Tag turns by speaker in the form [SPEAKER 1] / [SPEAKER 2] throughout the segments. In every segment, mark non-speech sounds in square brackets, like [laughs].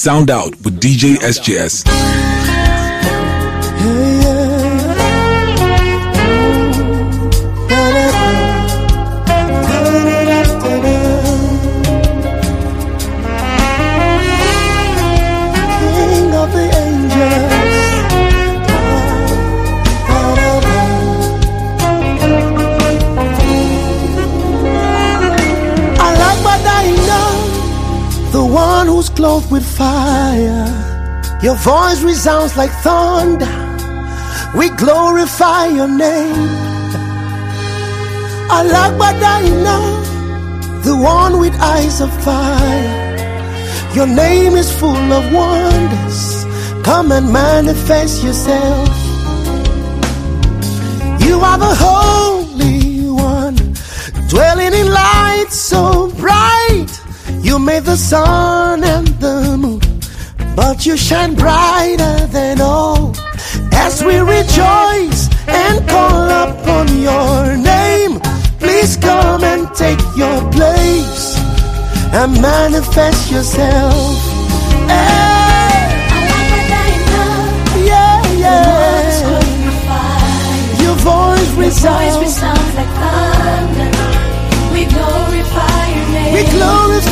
[SPEAKER 1] Sound out with DJ SJS.
[SPEAKER 2] King the clothed with fire. Your voice resounds like thunder. We glorify your name. Know, the one with eyes of fire. Your name is full of wonders. Come and manifest yourself. You are the Holy One, dwelling in light so bright. You made the sun and the moon, but you shine brighter than all. As we rejoice and call upon your name, please come and take your place and manifest yourself. Hey, yeah, yeah. Your voice resounds.
[SPEAKER 3] We glorify your.
[SPEAKER 2] We glorify your name.
[SPEAKER 3] The one with eyes of fire.
[SPEAKER 2] Your name is full of
[SPEAKER 3] name is
[SPEAKER 2] wonders.
[SPEAKER 3] full of wonders.
[SPEAKER 2] Come and manifest
[SPEAKER 3] Manifest
[SPEAKER 2] yourself. I like what I know.
[SPEAKER 3] One is clothed with fire.
[SPEAKER 2] your voice resounds like thunder.
[SPEAKER 3] Voice resounds like thunder.
[SPEAKER 2] We glorify,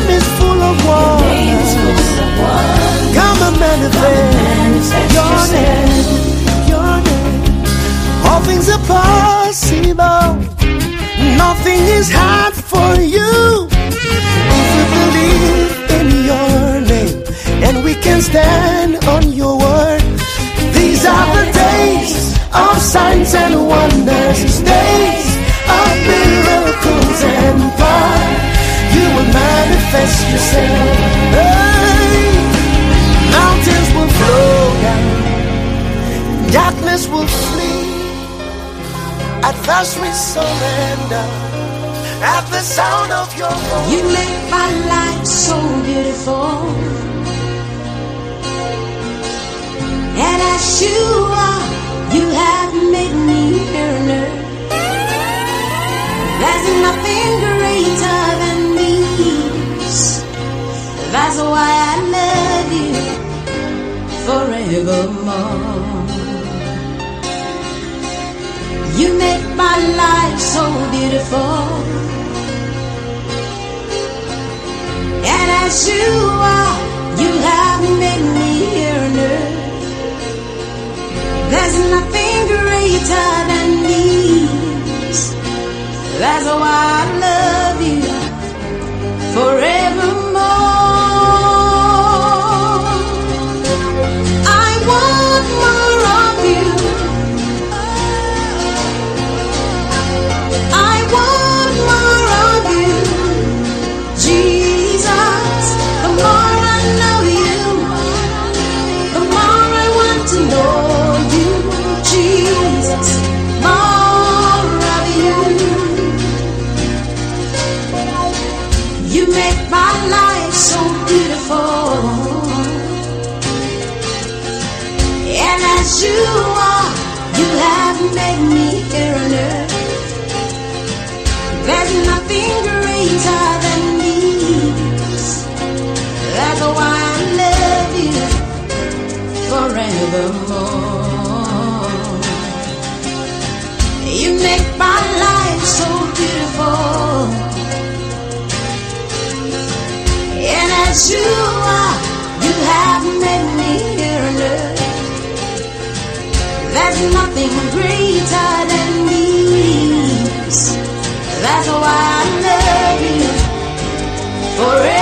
[SPEAKER 2] name is full of wonders. Come and manifest your name, your name. All things are possible. Nothing is hard for you. If we believe in your name and we can stand on your word. These are the days of signs and wonders, yourself. Hey, mountains will flow down, darkness will flee. At first we surrender at the sound of your voice.
[SPEAKER 3] You make my life so beautiful. And as you are, you have made me. There's nothing greater. That's why I love you forevermore. You make my life so beautiful. And as you are, you have made me earth. There's nothing greater than these. That's why I love you forevermore. You are, you have made me here on earth. There's nothing greater than. That's why I love you forevermore. You make my life so beautiful. And as you nothing greater than these. That's why I love you forevermore.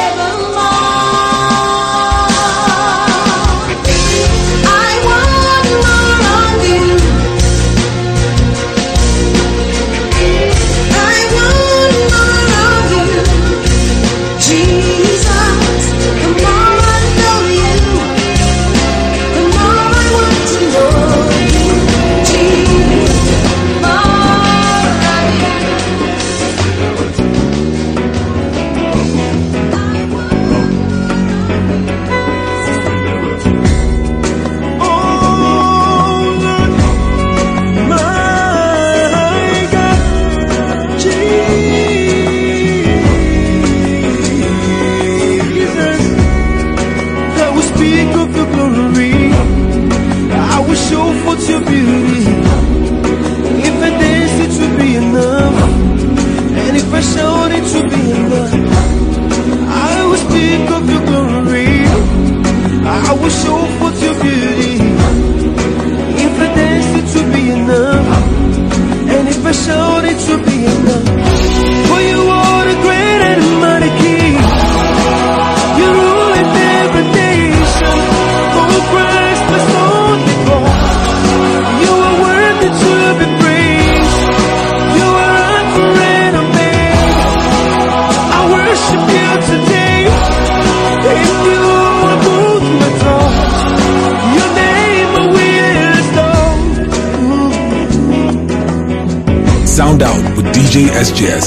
[SPEAKER 1] DJ SJS.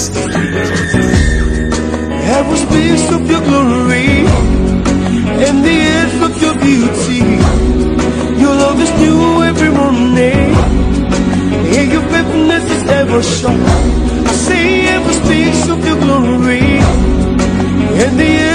[SPEAKER 2] Have a space of your glory and the edge of your beauty. Your love is new every morning, and your faithfulness is ever sure. I say, have a space of your glory and the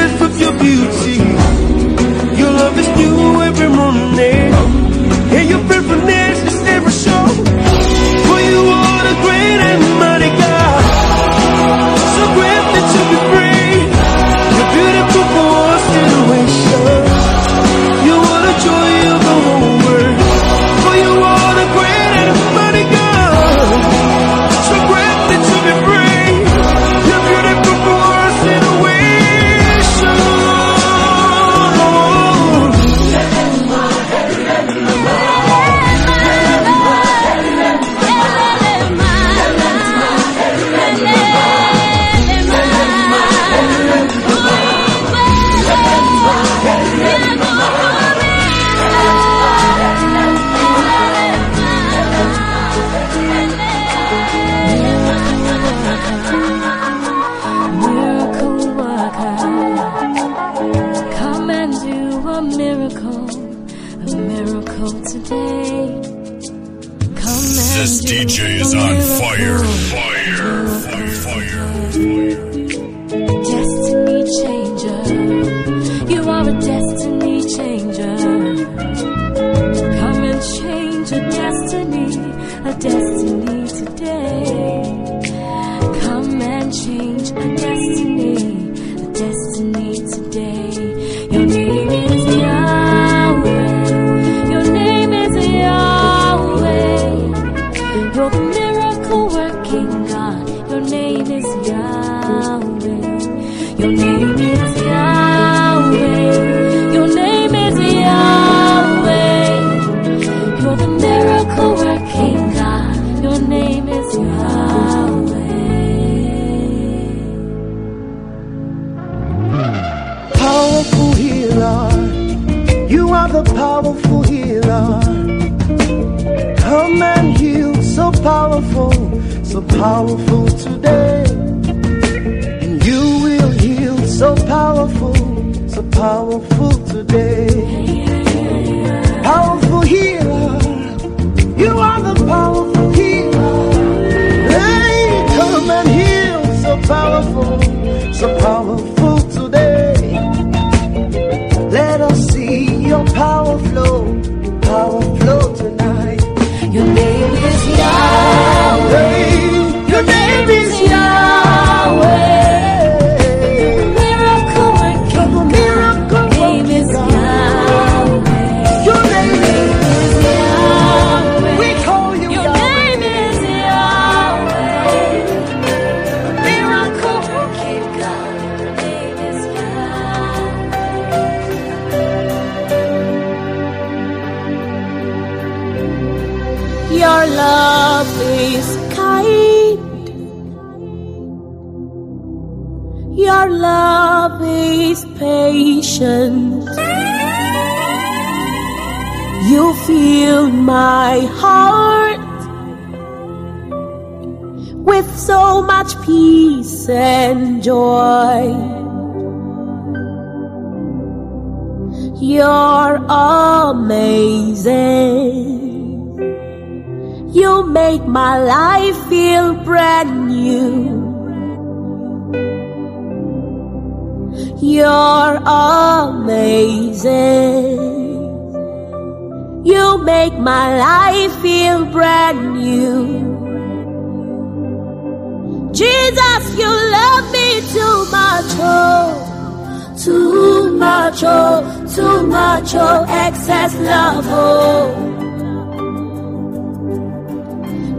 [SPEAKER 3] much, oh, too much, oh,
[SPEAKER 4] excess love, oh.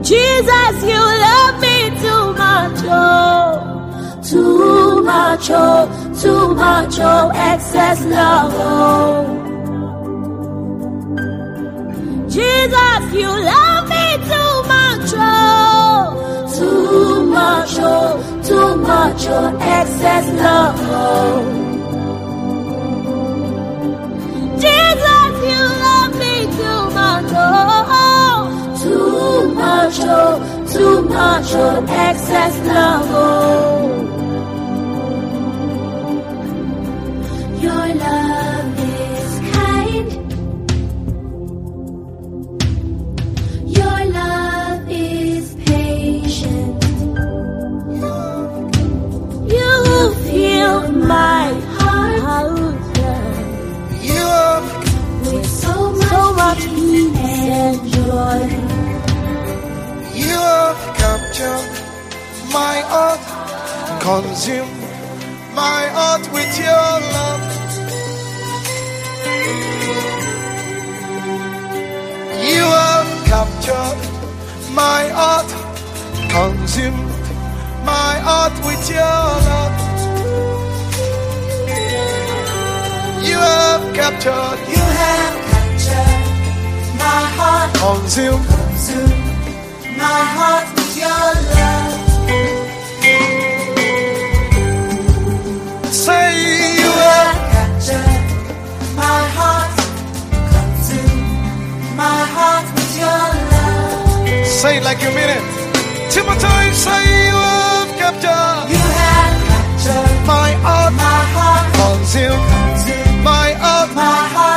[SPEAKER 4] Jesus, you love me too much, oh, too much, oh, too much, oh, excess love, oh. Jesus, you love me too much, oh, too much, oh, too much, oh, excess love, oh. Jesus, you love me too much, oh. Too much, oh, too much, oh, excess love, oh. Your love much, so much peace and joy.
[SPEAKER 5] you have captured my heart, consume my heart with your love. You have captured my heart, consumed my heart with your love. You have captured, you have my heart, consumed, consumed my heart with your love. Say you have captured my heart, consumed my heart with your love. Say it like you mean it. Timothy, say you have captured. You have captured my heart, my heart, consumed, consumed my heart, my heart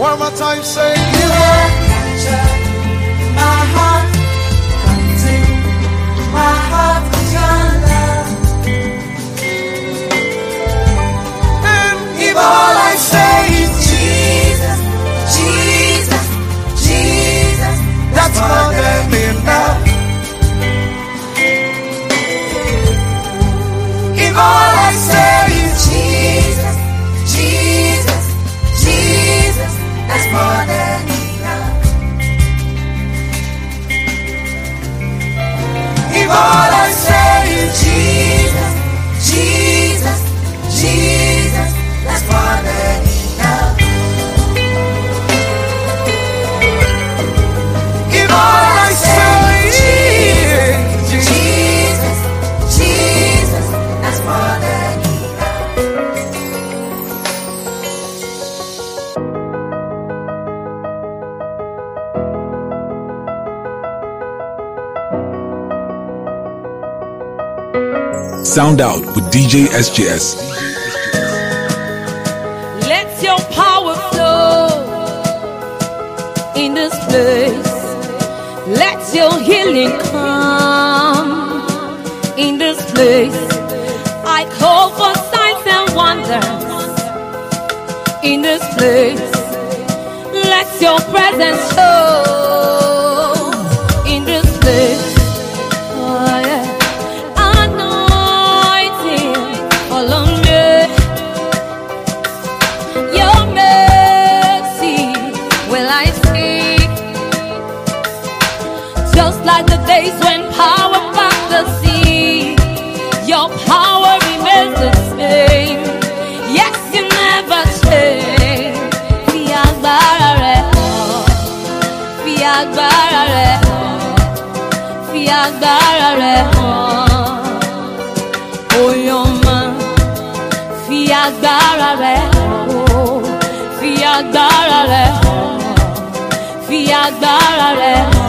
[SPEAKER 5] One more time, say you have If
[SPEAKER 1] Sound out with DJ SJS.
[SPEAKER 4] Let your power flow in this place. Let your healing come in this place. I call for signs and wonders in this place. Let your presence show agbára rẹ̀ hàn. Oyoma fi agbára rẹ̀ hàn fi agbára rẹ̀ hàn, fi agbára rẹ̀ hàn.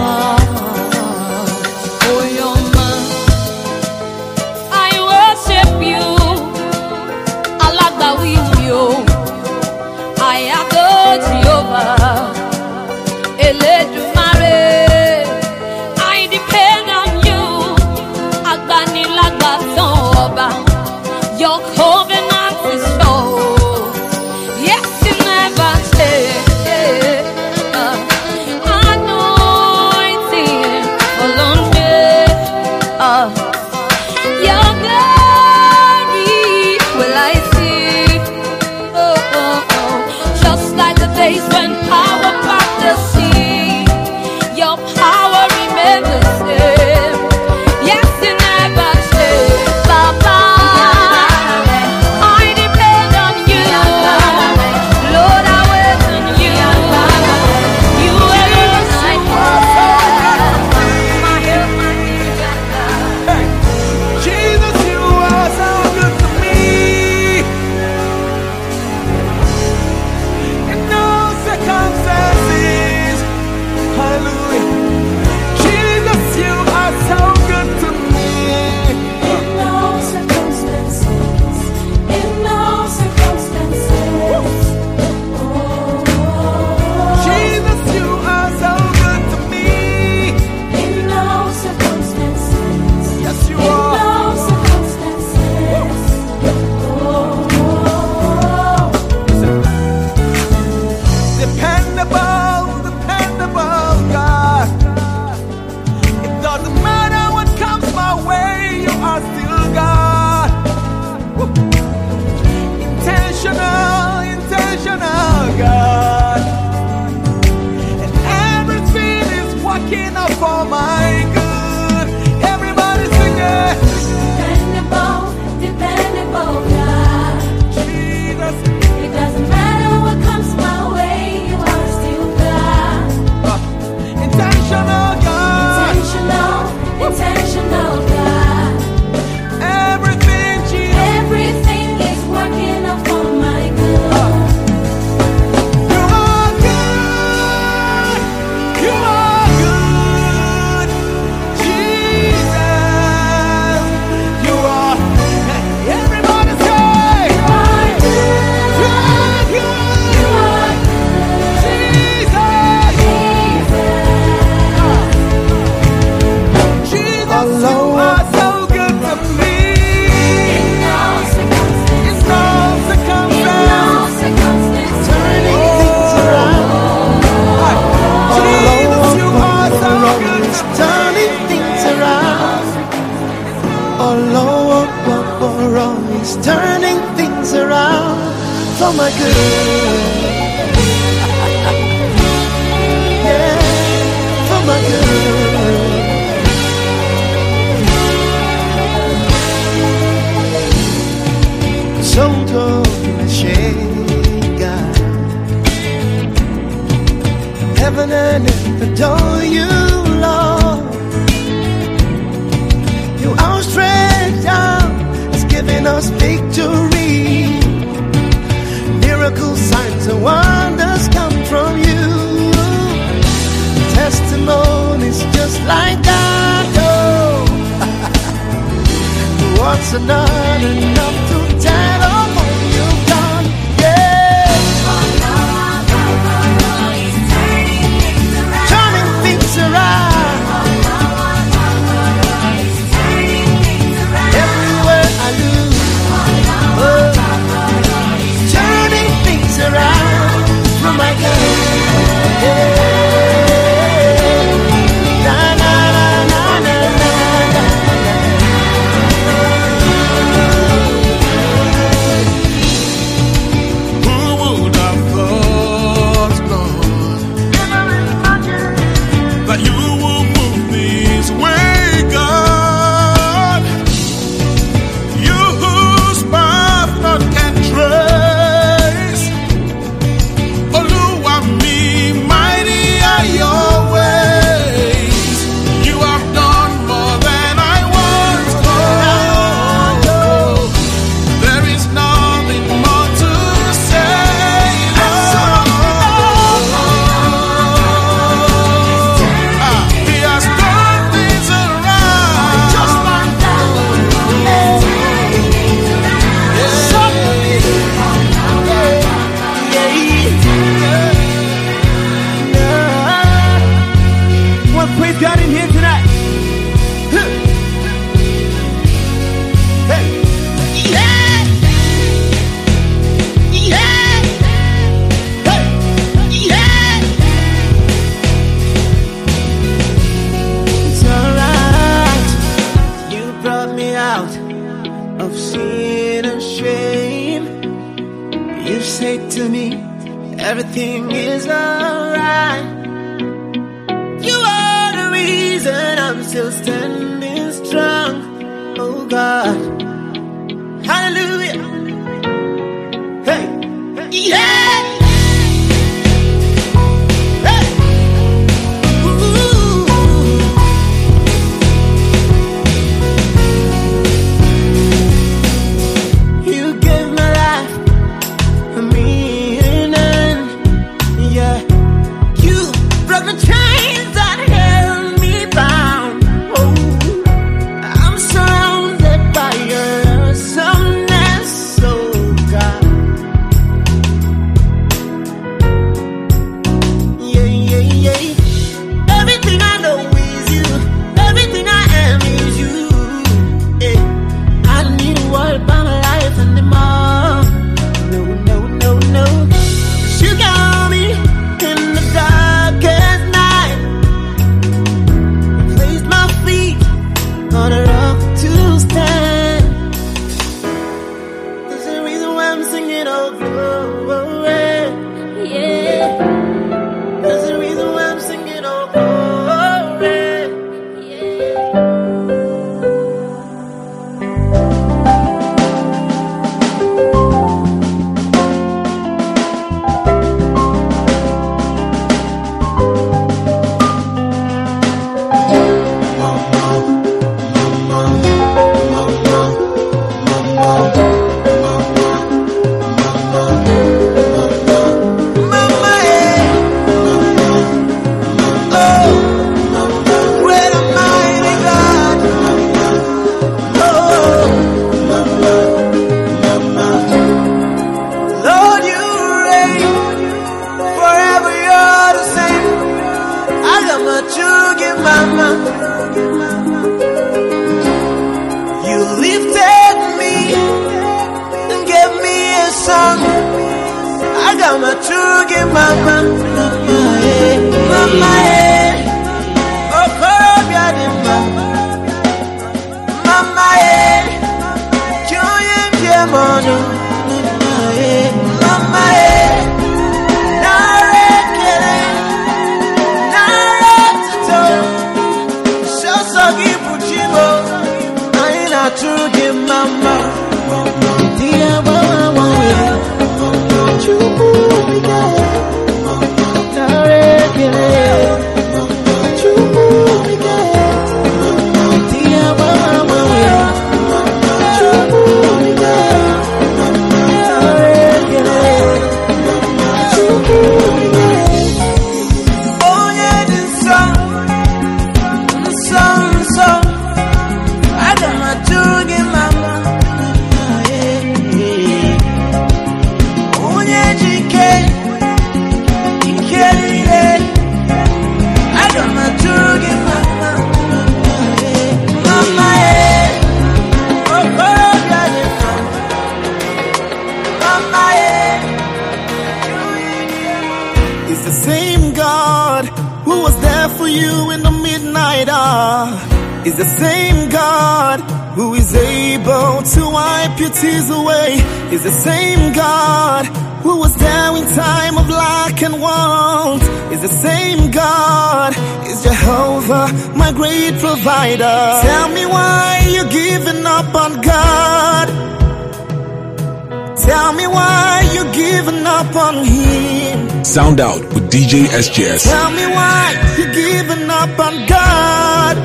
[SPEAKER 1] Sound out with DJ SJS.
[SPEAKER 6] Tell me why you're giving up on God.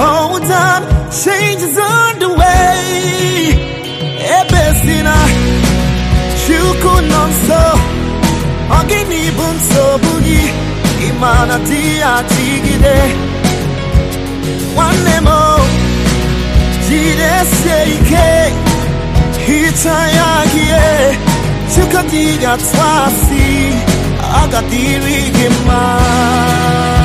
[SPEAKER 6] Hold on, change is on the way. Ebesina, eh, chuku nonso, ogini bunso bugi, imana tigide. One mo, jide seike, hitayagie, chukadiga twasi, agadiri gima.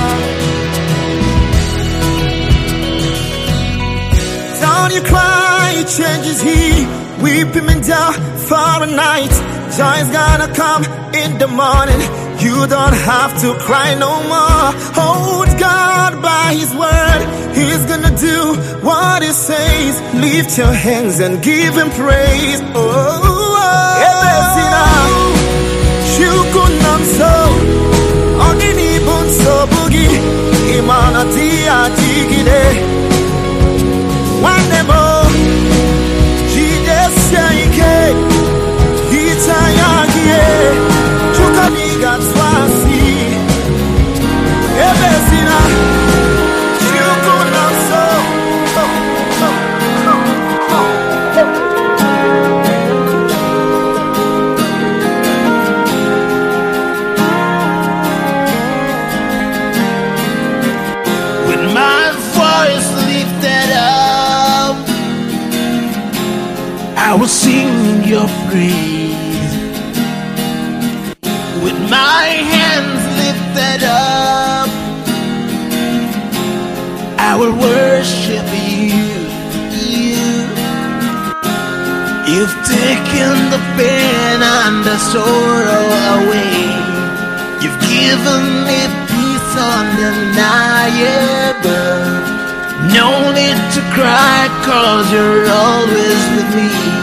[SPEAKER 6] Don't you cry, changes he. Weep him and down for a night. Joy's gonna come in the morning. You don't have to cry no more. Hold God by his word. He's gonna do what he says. Lift your hands and give him praise. Oh. Imana tia
[SPEAKER 7] I will sing your praise. With my hands lifted up, I will worship you. You, you've taken the pain and the sorrow away. You've given me peace undeniable. No need to cry, cause you're always with me.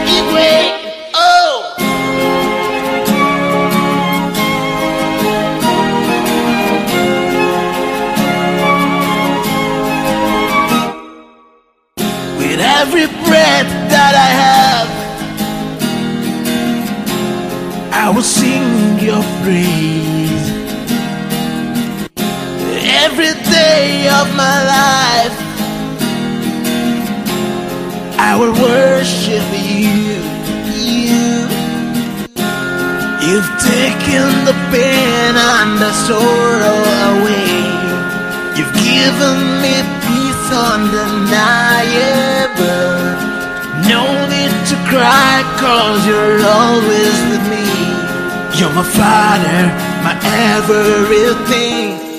[SPEAKER 7] day of my life, I will worship you. You, you've taken the pain and the sorrow away. You've given me peace undeniable. No need to cry, cause you're always with me. You're my father, my everything.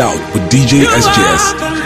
[SPEAKER 1] out with DJ
[SPEAKER 8] SJS.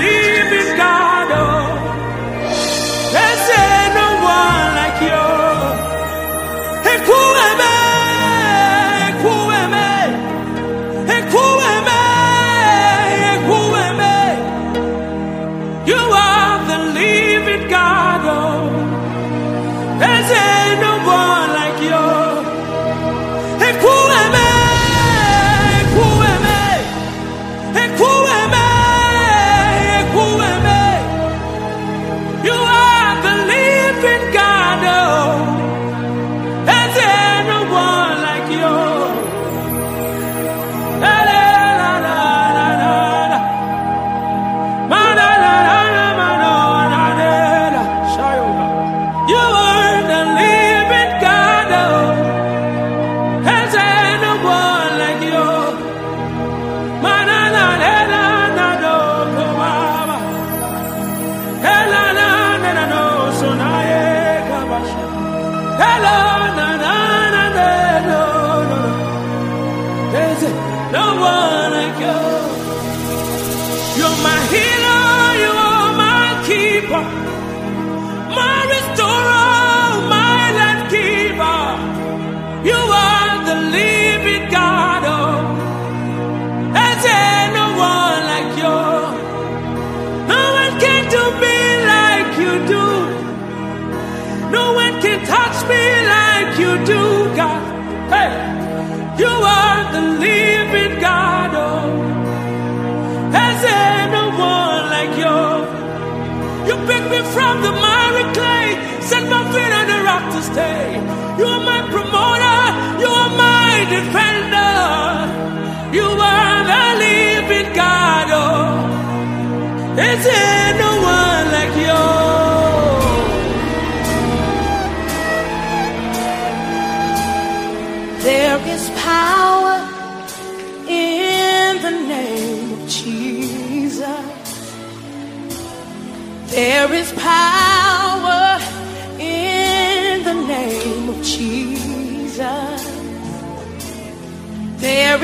[SPEAKER 8] your my have to. You are my promoter, you are my defender. You are the living God. Oh, it's
[SPEAKER 3] it.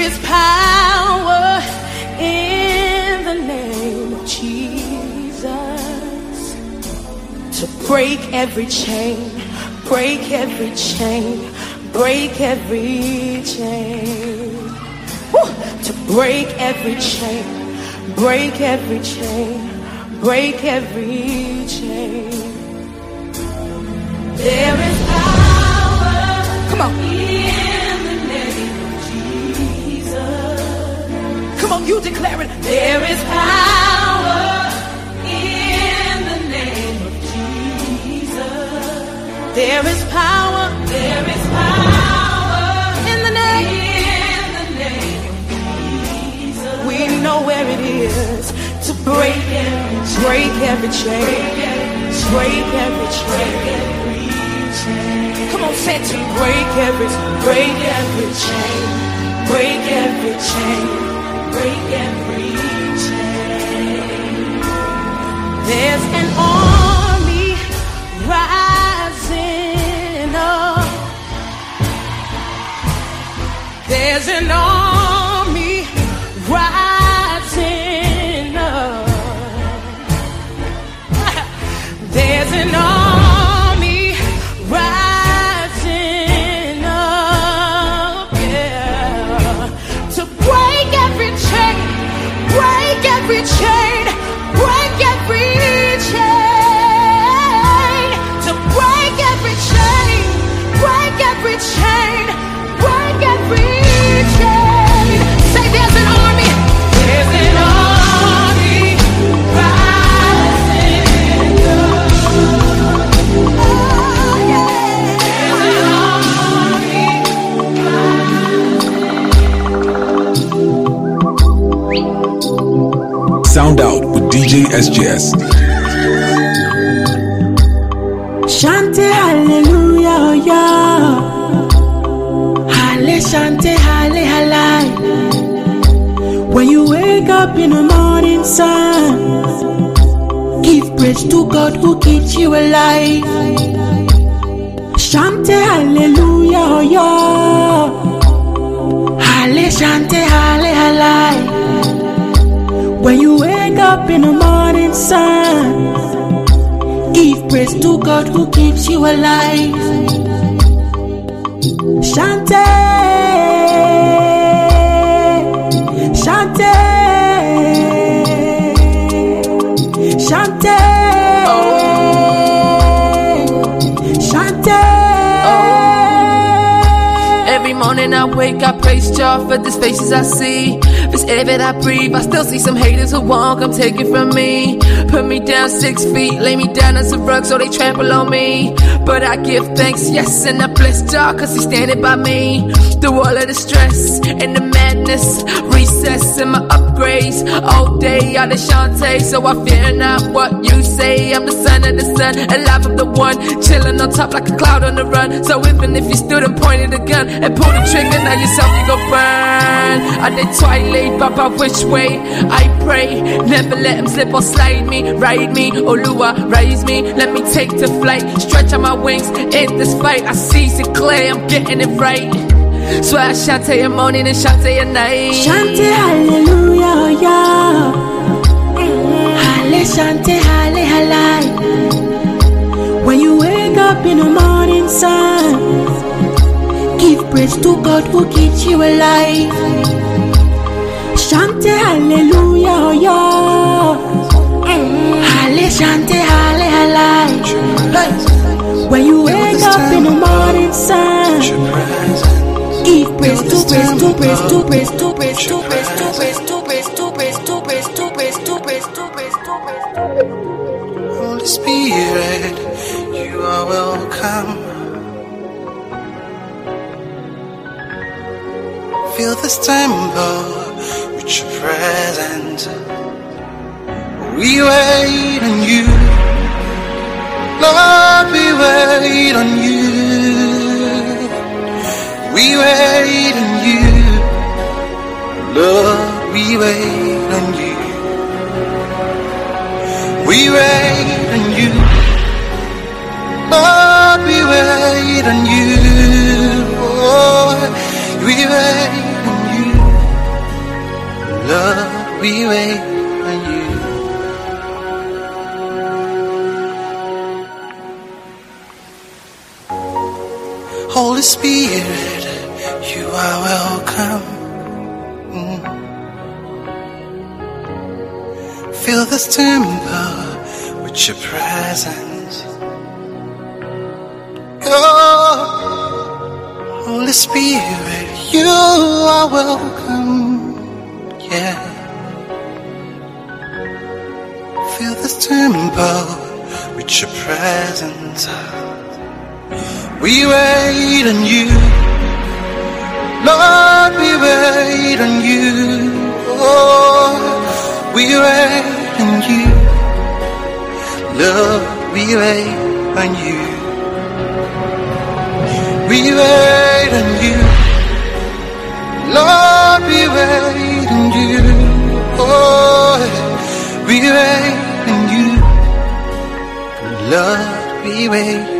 [SPEAKER 3] is power in the name of Jesus to break every chain, break every chain, break every chain. Woo! To break every chain, break every chain, break every chain. There is power. Come on. You declare it. There is power in the name of Jesus. There is power. There is power in the name. In the name of Jesus. We know where it is to break every break every chain. Break every chain. Come on, say to break every break every chain. Break every chain. Break every chain. There's an
[SPEAKER 1] DJ SJS.
[SPEAKER 3] Shante hallelujah, oh yeah. Halle shante halle halai. When you wake up in the morning sun, give praise to God who keeps you alive. Shante hallelujah, oh yeah. Halle shante halle halai. Up in the morning sun, give praise to God who keeps you alive. Shante, Shante, Shante.
[SPEAKER 9] Every morning I wake, I praise God for the spaces I see. Air that I breathe, I still see some haters who won't come take it from me. Put me down six feet, lay me down as a rug so they trample on me. But I give thanks, yes, and I bless God cause He's standing by me. Through all of the stress and the madness, recess and my upgrades. All day out of Shantae, so I fear not what you say. I'm the son of the sun, alive I'm the one, chilling on top like a cloud on the run. So even if you stood and pointed a gun and pulled the trigger, now yourself you go burn. I did twilight, Papa, which way? I pray, never let him slip or slide me, ride me, Olua, raise me, let me take to flight, stretch out my wings in this fight. I seize it clear, I'm getting it right. Swear I Shantae a morning and Shantae a night.
[SPEAKER 3] Shante hallelujah, yeah. Mm-hmm. Halle shante halle halai. When you wake up in the morning sun, give praise to God who keeps you alive. Shante hallelujah, yeah. Mm-hmm. Halle shante halle halai. Hey. Up in the morning sun. Give praise to praise to praise to praise to praise to praise to praise to praise to praise to praise to praise to praise to praise to praise
[SPEAKER 10] Holy Spirit, you are welcome. Fill this temple with your presence. We wait on you. Lord, we wait on you. We wait on you. Lord, we wait on you. We wait on you. Lord, we wait on you. Oh, we wait on you. Lord, we wait Holy Spirit, you are welcome. Mm. Fill this temple with your presence. Oh, Holy Spirit, you are welcome. Yeah. Fill this temple with your presence. We wait on you. Lord, we wait on you. Oh, we wait on you. Lord, we wait on you. We wait on you. Lord, we wait on you. Oh, we wait on you. Lord, we wait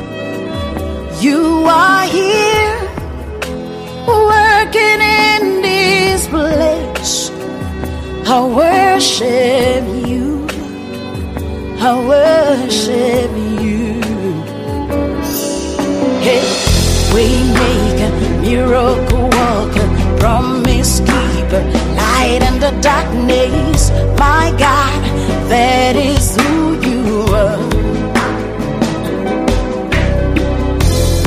[SPEAKER 3] You are here, working in this place. I worship you. I worship you. Hey, Waymaker, miracle worker, promise keeper, light in the darkness. My God, that is who you are.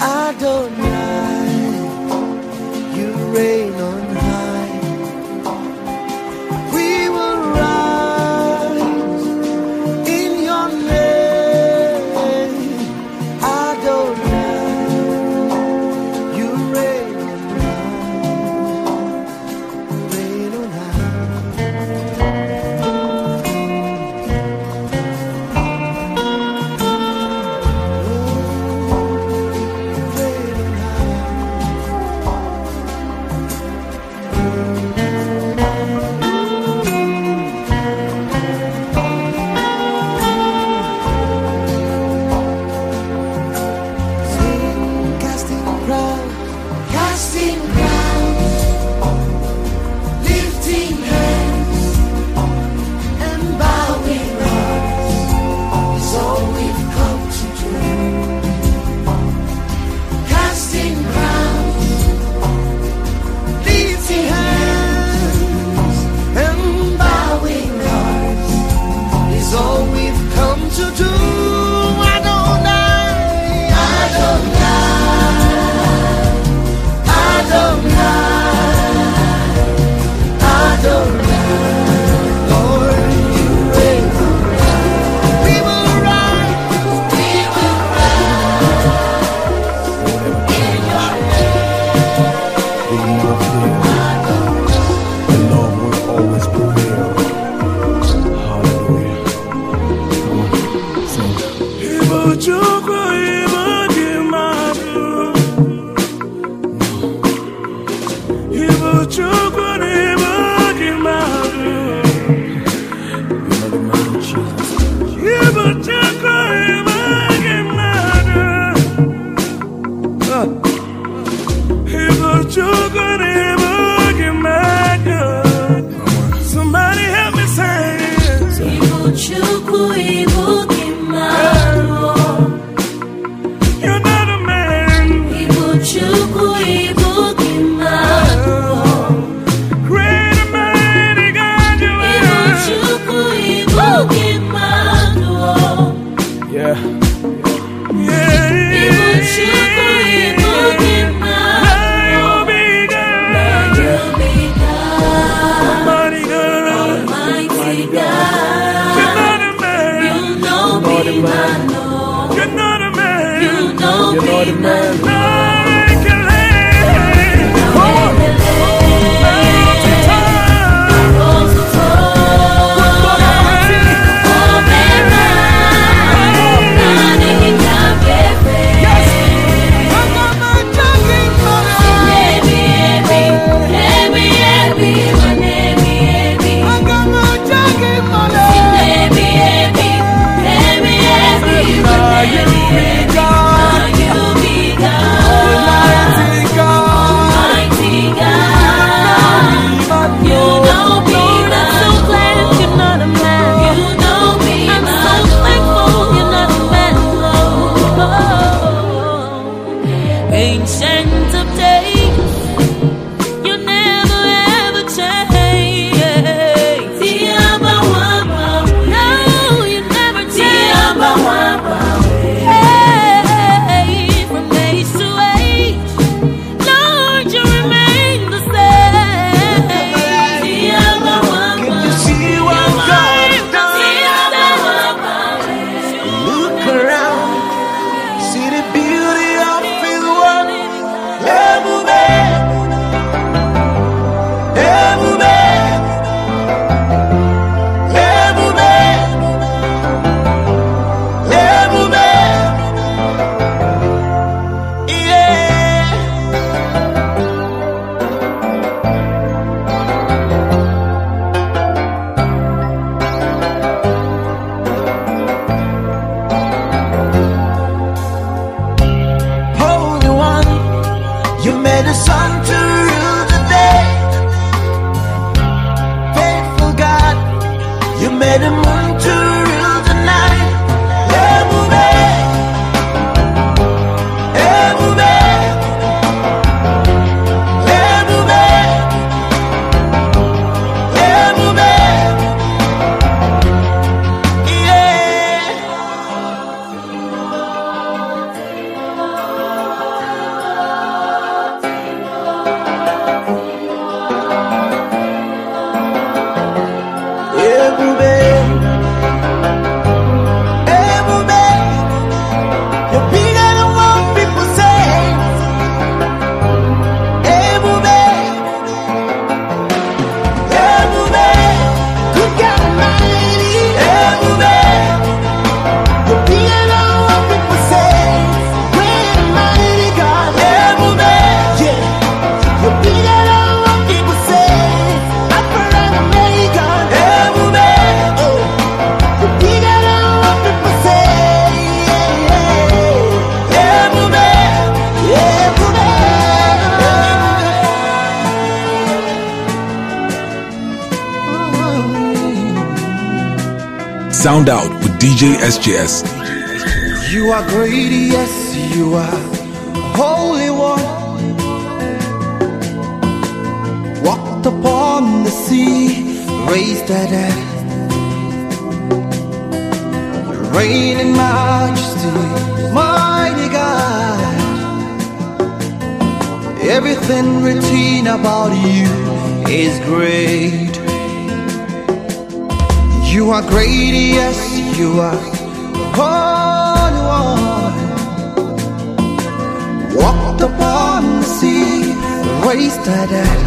[SPEAKER 2] Adonai, you reign
[SPEAKER 1] SJS.
[SPEAKER 11] You are great, yes, you are holy one. Walked upon the sea, raised at dead. Reign in majesty, mighty God. Everything routine about you is great. You are great, yes you are holy one. Walked upon the sea, raised the dead.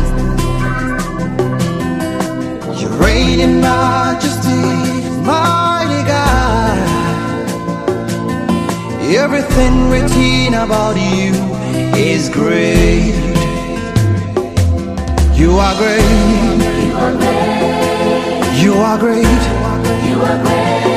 [SPEAKER 11] You reign in majesty, mighty God. Everything written about you is great. You are great. You are great. You are great. You are great.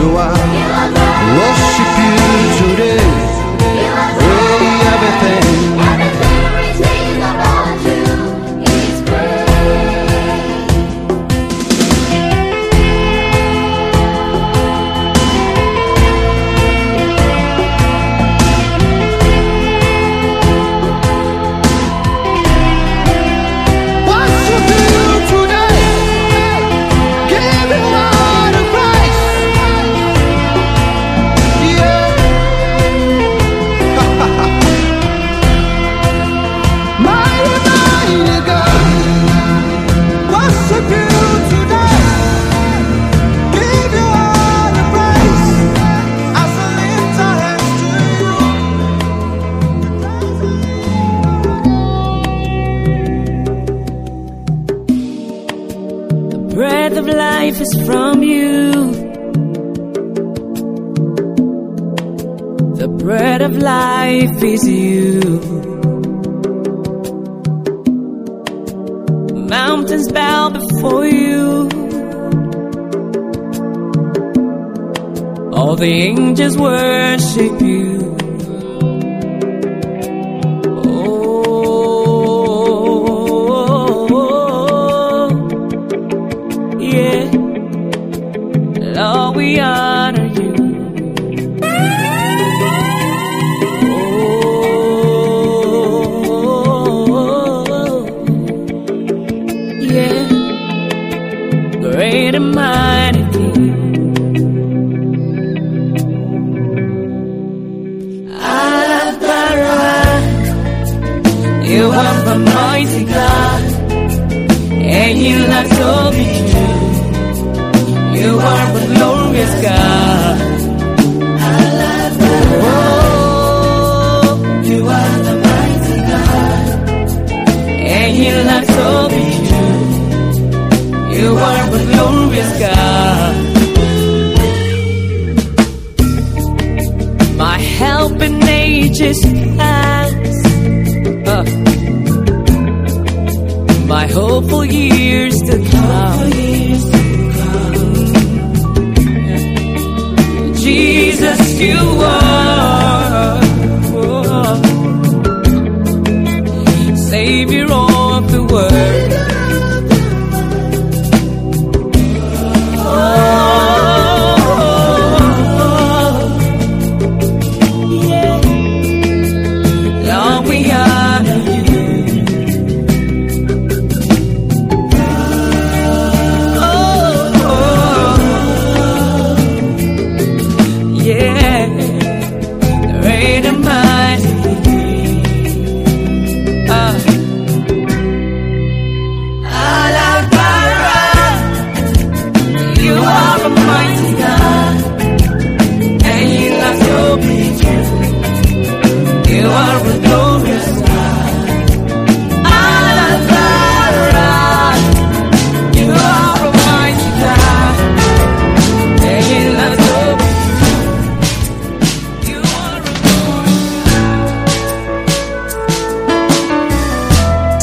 [SPEAKER 11] You are. Worship you today.
[SPEAKER 4] From you. The bread of life is you. Mountains bow before you. All the angels worship you.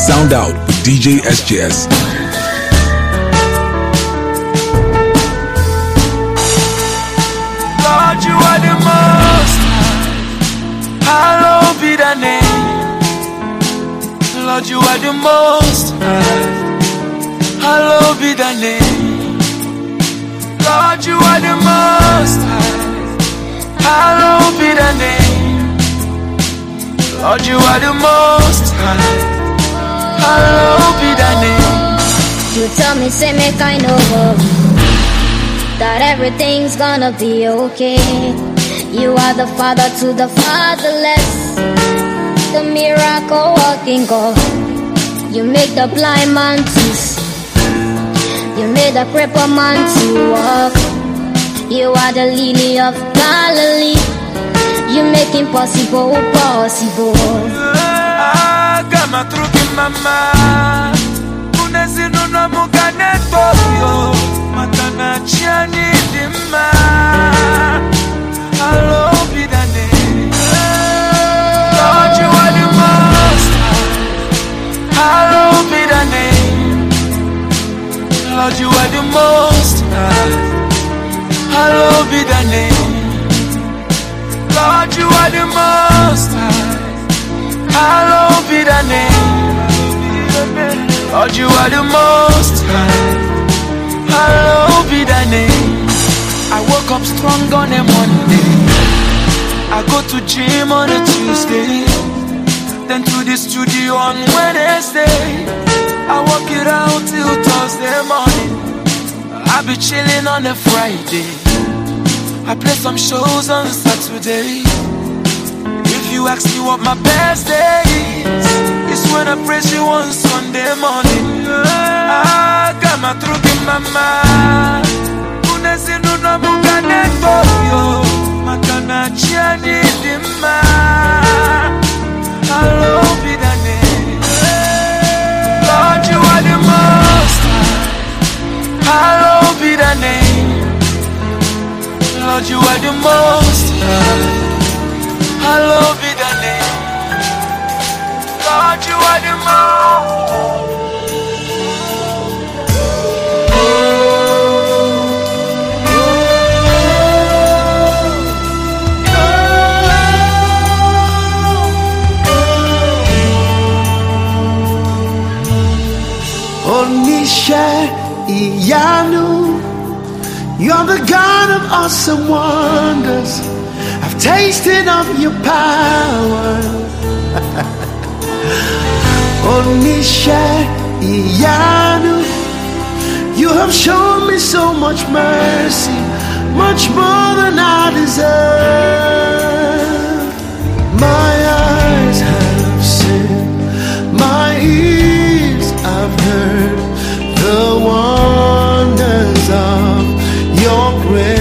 [SPEAKER 1] Sound out with DJ SJS.
[SPEAKER 9] Lord, you are the most high. Hallowed be thy name. Lord, you are the most high. Hallowed be thy name. Lord, you are the most high. Hallowed be thy name. You
[SPEAKER 12] tell me, say kind of worry that everything's gonna be okay. You are the father to the fatherless, the miracle working God. You make the blind man to see, you made the crippled man to walk. You are the lily of Galilee, you make impossible possible.
[SPEAKER 9] Ah, kama truki mama unezinunua mugane tokyo matana chiani dima the name. Lord, you are the most name. Lord, you are the most name. Lord, you are the most name. Lord, you are the most name. I woke up strong on a Monday. I go to gym on a Tuesday. Then to the studio on Wednesday. I work it out till Thursday morning. I be chilling on a Friday. I play some shows on Saturday. If you ask me what my best day is, it's when I praise you on Sunday morning. Ah, got my through in my mind. Unesinu na mugane toyo, makana chiani dima. Hello, the name. Lord, you are the most. Lord, you are the most. Lord, you are the most.
[SPEAKER 2] Ìyanu. You're the God of awesome wonders. I've tasted of your power. [laughs] Oh, Oníṣẹ́ ìyanu. You have shown me so much mercy, much more than I deserve. My eyes have seen, my ears have heard the wonders of your grace.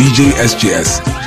[SPEAKER 1] DJ SJS.